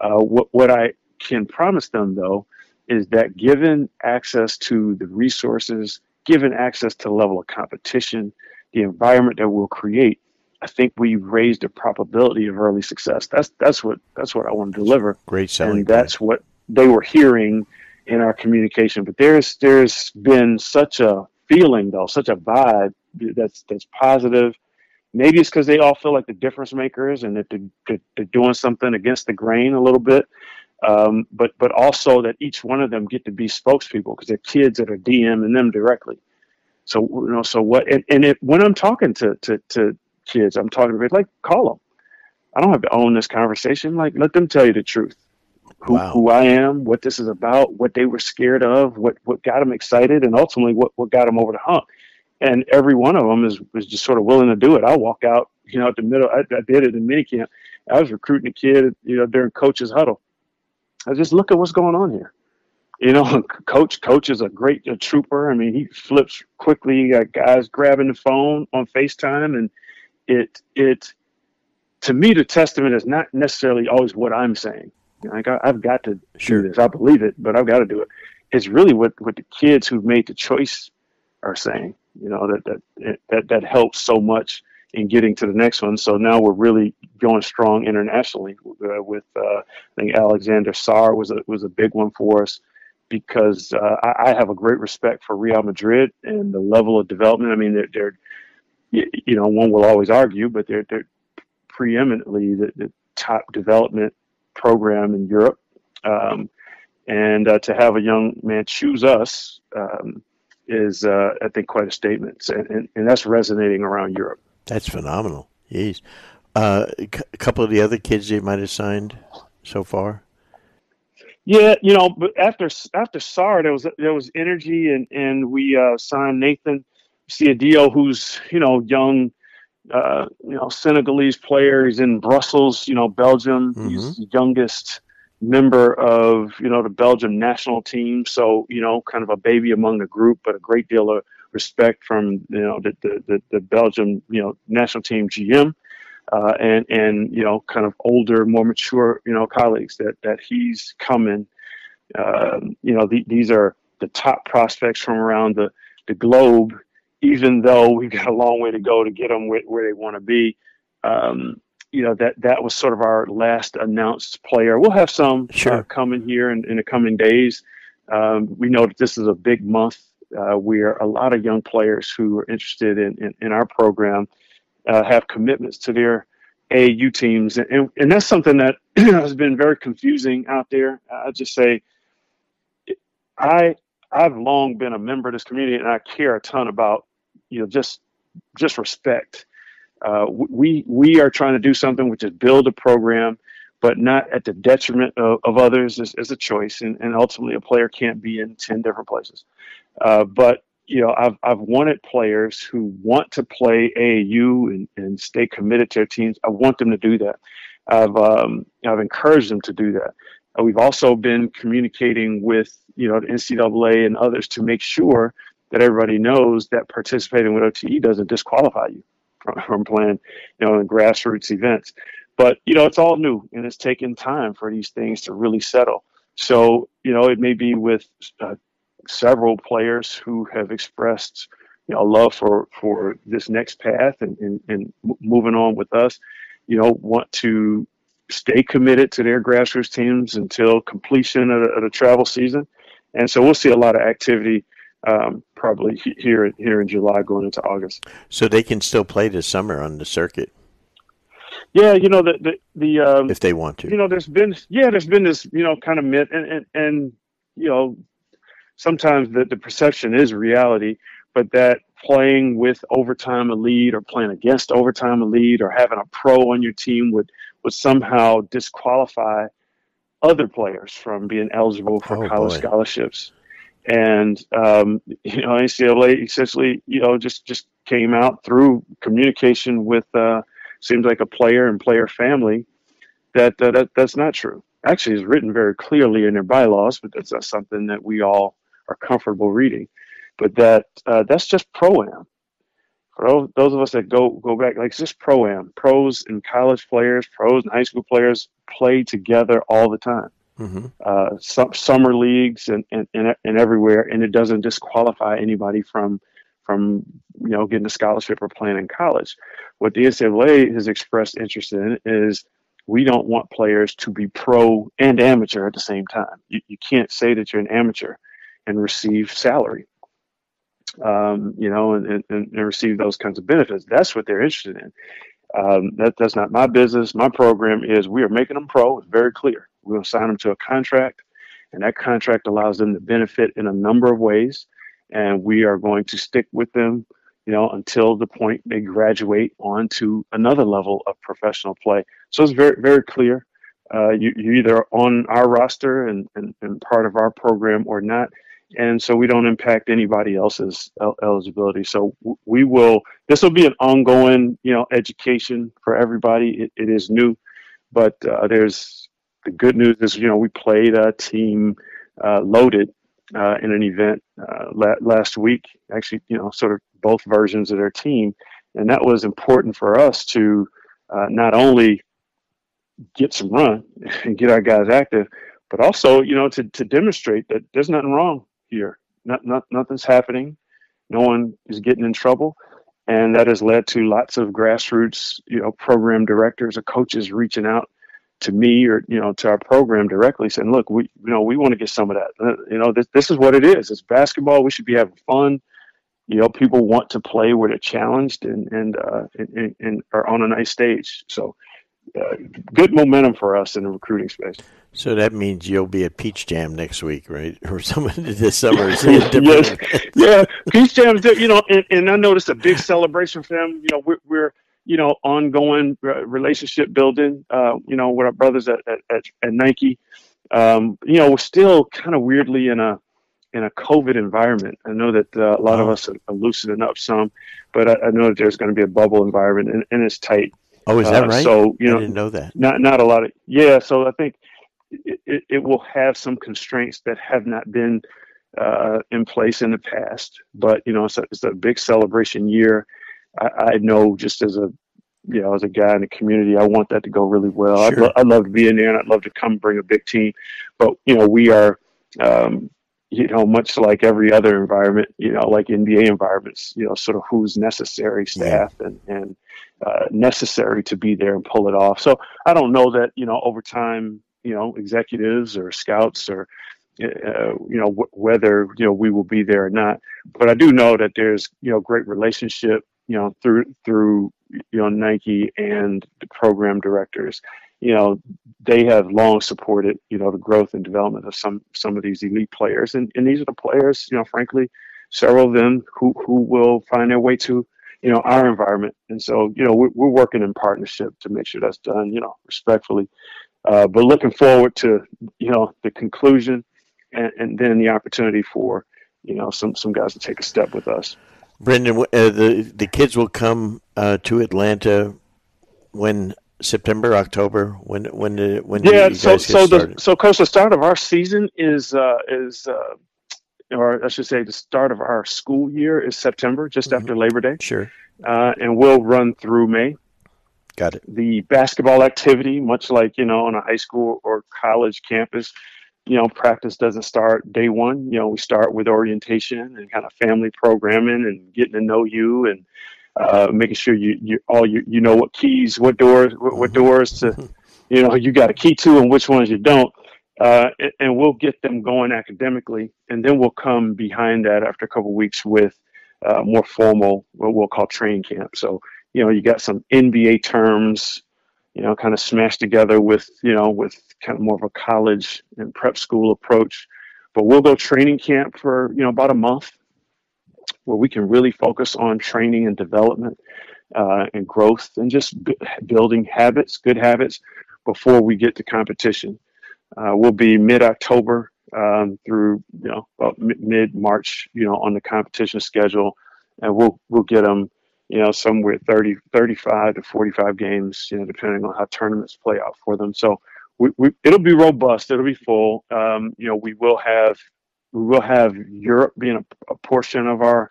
Uh, what what I can promise them though is that given access to the resources, given access to the level of competition, the environment that we'll create, I think we raised the probability of early success. That's that's what that's what I want to deliver. Great selling. And that's point. what they were hearing in our communication. But there's there's been such a feeling though, such a vibe that's that's positive. Maybe it's because they all feel like the difference makers and that they're, they're doing something against the grain a little bit. Um, but but also that each one of them get to be spokespeople because they're kids that are DMing them directly. So you know, so what? And, and when I'm talking to to to kids I'm talking about, like call them. I don't have to own this conversation. Like let them tell you the truth. Who, wow. who I am, what this is about, what they were scared of, what, what got them excited, and ultimately what, what got them over the hump. And every one of them is was just sort of willing to do it. I walk out, you know, at the middle. I, I did it in minicamp. I was recruiting a kid, you know, during coach's huddle. I just look at what's going on here. You know, coach coach is a great a trooper. I mean, he flips quickly. You got guys grabbing the phone on FaceTime and it it to me the testament is not necessarily always what I'm saying. Like I, have got to sure. do this. I believe it, but I've got to do it. It's really what what the kids who've made the choice are saying. You know that that that that helps so much in getting to the next one. So now we're really going strong internationally uh, with uh, I think Alexander Sarr was a was a big one for us because uh, I, I, have a great respect for Real Madrid and the level of development. I mean, they're, they're you know, one will always argue, but they're, they're preeminently the, the top development program in Europe. Um, and uh, to have a young man choose us um, is, uh, I think, quite a statement. And, and, and, that's resonating around Europe. That's phenomenal. Jeez. Uh, a couple of the other kids they might have signed so far. Yeah, you know, but after after Sarr, there was there was energy, and and we uh, signed Nathan Siadio, who's you know young, uh, you know Senegalese player. He's in Brussels, you know Belgium. Mm-hmm. He's the youngest member of you know the Belgium national team. So you know, kind of a baby among the group, but a great deal of respect from you know the the, the, Belgium you know national team GM. Uh, and and you know, kind of older, more mature, you know, colleagues that that he's coming. Uh, you know, the, these are the top prospects from around the the globe even though we've got a long way to go to get them where, where they want to be. Um, you know that that was sort of our last announced player. We'll have some uh, sure. uh, coming here in, in the coming days. Um, we know that this is a big month uh, where a lot of young players who are interested in, in, in our program uh, have commitments to their AU teams, and, and that's something that has been very confusing out there. I just say, I I've long been a member of this community, and I care a ton about you know just just respect. Uh, we we are trying to do something which is build a program, but not at the detriment of, of others as, as, a choice. And, and ultimately, a player can't be in ten different places. Uh, but you know, I've I've wanted players who want to play AAU and, and stay committed to their teams. I want them to do that. I've um, I've encouraged them to do that. Uh, we've also been communicating with you know the NCAA and others to make sure that everybody knows that participating with OTE doesn't disqualify you from, playing you know in grassroots events. But you know it's all new and it's taken time for these things to really settle. So you know it may be with uh, several players who have expressed you know love for for this next path and, and, and moving on with us you know want to stay committed to their grassroots teams until completion of the, of the travel season and so we'll see a lot of activity um, probably here here in July going into August. So they can still play this summer on the circuit. Yeah, you know the the, the um, if they want to. You know, there's been yeah, there's been this you know kind of myth and and, and you know sometimes the, the perception is reality, but that playing with overtime elite or playing against overtime elite or having a pro on your team would would somehow disqualify other players from being eligible for oh, college boy. scholarships. And um, you know, NCAA essentially, you know, just just came out through communication with uh, seems like a player and player family that, uh, that that's not true. Actually, is written very clearly in their bylaws, but that's not something that we all are comfortable reading. But that uh, that's just pro am. For those of us that go go back, like it's just pro am. Pros and college players, pros and high school players play together all the time. Mm-hmm. Uh, some, summer leagues and, and, and, and everywhere, and it doesn't disqualify anybody from from you know getting a scholarship or playing in college. What the NCAA has expressed interest in is we don't want players to be pro and amateur at the same time. You, you can't say that you're an amateur and receive salary, um, you know, and, and, and, receive those kinds of benefits. That's what they're interested in. Um, that, that's not my business. My program is we are making them pro. It's very clear. To sign them to a contract, and that contract allows them to benefit in a number of ways. And we are going to stick with them, you know, until the point they graduate onto another level of professional play. So it's very, very clear. Uh, you, you're either on our roster and, and, and part of our program or not and so we don't impact anybody else's eligibility. So we will. This will be an ongoing, you know, education for everybody. it, it is new, but uh, there's the good news is, you know, we played a team uh, loaded uh, in an event uh, la- last week. Actually, you know, sort of both versions of their team, and that was important for us to uh, not only get some run and get our guys active, but also, you know, to, to demonstrate that there's nothing wrong here. Not, not, nothing's happening. No one is getting in trouble. And that has led to lots of grassroots, you know, program directors or coaches reaching out to me or, you know, to our program directly saying, look, we, you know, we want to get some of that. Uh, you know, this, this is what it is. It's basketball. We should be having fun. You know, people want to play where they're challenged and, and, uh, and, and are on a nice stage. So, uh, good momentum for us in the recruiting space. So that means you'll be at Peach Jam next week, right? Or someone this summer. yes, yeah, Peach Jam. You know, and, and I noticed a big celebration for them. You know, we're, we're you know ongoing relationship building. Uh, you know, with our brothers at at, at Nike. Um, you know, we're still kind of weirdly in a in a COVID environment. I know that uh, a lot oh. of us are, are loosening up some, but I, I know that there's going to be a bubble environment and, and it's tight. Oh, is that uh, right? So you know, I didn't know that. Not not a lot of yeah. So I think it, it, it will have some constraints that have not been uh, in place in the past. But you know, it's a, it's a big celebration year. I, I, know just as a you know as a guy in the community, I want that to go really well. Sure. I'd, lo- I'd love to be in there, and I'd love to come bring a big team. But you know, we are. Um, you know, much like every other environment, you know, like NBA environments, you know, sort of who's necessary staff yeah. and, and uh, necessary to be there and pull it off. So I don't know that, you know, over time, you know, executives or scouts or, uh, you know, w- whether, you know, we will be there or not. But I do know that there's, you know, great relationship, you know, through, through, you know, Nike and the program directors you know, they have long supported, you know, the growth and development of some some of these elite players, and and these are the players, you know, frankly, several of them who who will find their way to, you know, our environment, and so you know we're, we're working in partnership to make sure that's done, you know, respectfully, uh, but looking forward to you know the conclusion, and, and then the opportunity for you know, some some guys to take a step with us. Brendan, uh, the the kids will come uh, to Atlanta when September, October. When when the when yeah. you so so started? the so coach, the start of our season is uh, is uh, or I should say the start of our school year is September, just Mhm. after Labor Day, sure, uh, and we'll run through May. got it. the basketball activity, much like you know on a high school or college campus, you know practice doesn't start day one. You know we start with orientation and kind of family programming and getting to know you and uh, making sure you you all you you know what keys, what doors, what, what doors to you know you got a key to and which ones you don't. Uh, and, and we'll get them going academically, and then we'll come behind that after a couple of weeks with uh, more formal, what we'll call training camp. So you know, you got some NBA terms, you know, kind of smashed together with, you know, with kind of more of a college and prep school approach. But we'll go training camp for, you know, about a month where we can really focus on training and development uh, and growth and just building habits, good habits before we get to competition. Uh, we'll be mid October um, through, you know, about mid March, you know, on the competition schedule. And we'll, we'll get them you know, somewhere 30, 35 to 45 games, you know, depending on how tournaments play out for them. So we, we, it'll be robust. It'll be full. Um, you know, we will have, we will have Europe being a, a portion of our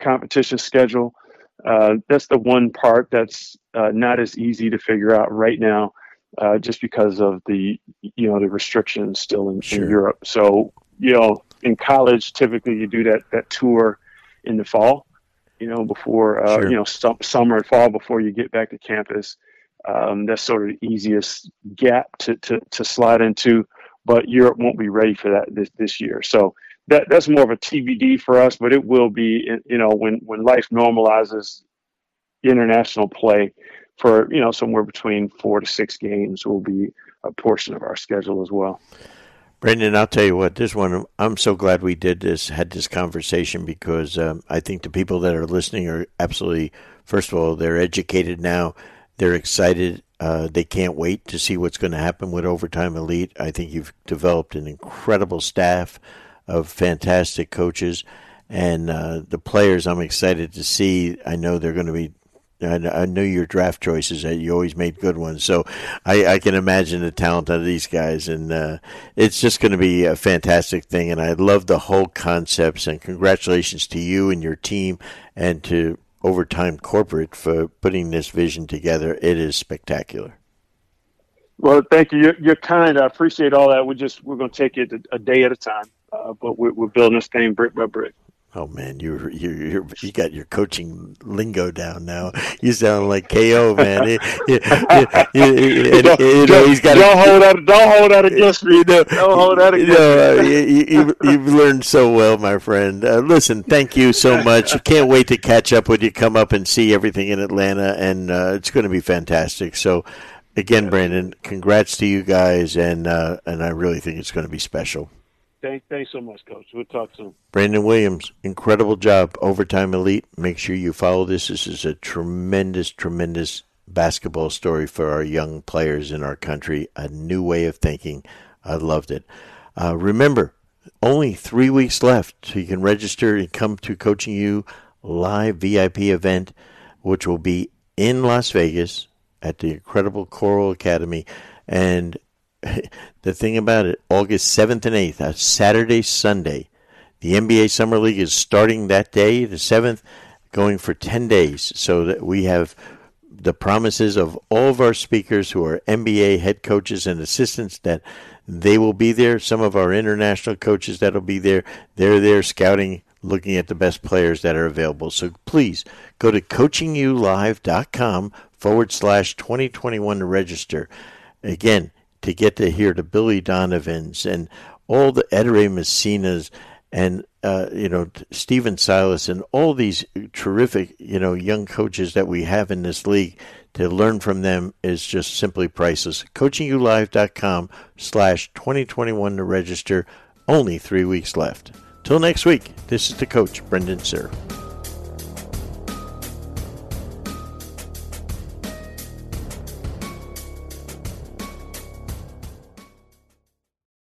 competition schedule. Uh, that's the one part that's uh, not as easy to figure out right now, uh, just because of the, you know, the restrictions still in, Sure. in Europe. So, you know, in college, typically you do that, that tour in the fall you know, before uh, Sure. you know summer and fall before you get back to campus. Um, that's sort of the easiest gap to, to, to slide into, but Europe won't be ready for that this, this year. So that that's more of a TBD for us, but it will be, you know, when when life normalizes, international play for you know somewhere between four to six games will be a portion of our schedule as well. Brendan, I'll tell you what, this one, I'm so glad we did this, had this conversation because um, I think the people that are listening are absolutely, first of all, they're educated now. They're excited. Uh, they can't wait to see what's going to happen with Overtime Elite. I think you've developed an incredible staff of fantastic coaches. And uh, the players, I'm excited to see. I know they're going to be I, I knew your draft choices. You always made good ones, so I, I can imagine the talent of these guys, and uh, it's just going to be a fantastic thing. And I love the whole concepts. And congratulations to you and your team, and to Overtime Corporate for putting this vision together. It is spectacular. Well, thank you. You're, you're kind. I appreciate all that. We just we're going to take it a, a day at a time, uh, but we're, we're building this thing brick by brick. Oh man, you you you you got your coaching lingo down now. You sound like KO, man. It- it- it- it- don't, you know, he's got don't hold that. Don't hold that against me. You know, Don't hold that you against know, uh, me. you, you, you've learned so well, my friend. Uh, listen, thank you so much. I can't wait to catch up with you. Come up and see everything in Atlanta, and uh, it's going to be fantastic. So, again, Brandon, congrats to you guys, and uh, and I really think it's going to be special. Thank, thanks so much, Coach. We'll talk soon. Brandon Williams, incredible job. Overtime Elite. Make sure you follow this. This is a tremendous, tremendous basketball story for our young players in our country. A new way of thinking. I loved it. Uh, remember, only three weeks left so you can register and come to Coaching You live VIP event, which will be in Las Vegas at the incredible Coral Academy. And the thing about it, August 7th and 8th, a Saturday, Sunday, the NBA Summer League is starting that day, the 7th, going for 10 days. So that we have the promises of all of our speakers who are NBA head coaches and assistants that they will be there. Some of our international coaches that'll be there. They're there scouting, looking at the best players that are available. So please go to coachingulive.com forward slash 2021 to register. Again, to get to hear the Billy Donovans and all the Ettore Messinas and uh, you know Stephen Silas and all these terrific you know young coaches that we have in this league to learn from them is just simply priceless. CoachingUlive.com slash 2021 to register. Only three weeks left. Till next week, this is the coach, Brendan Suhr.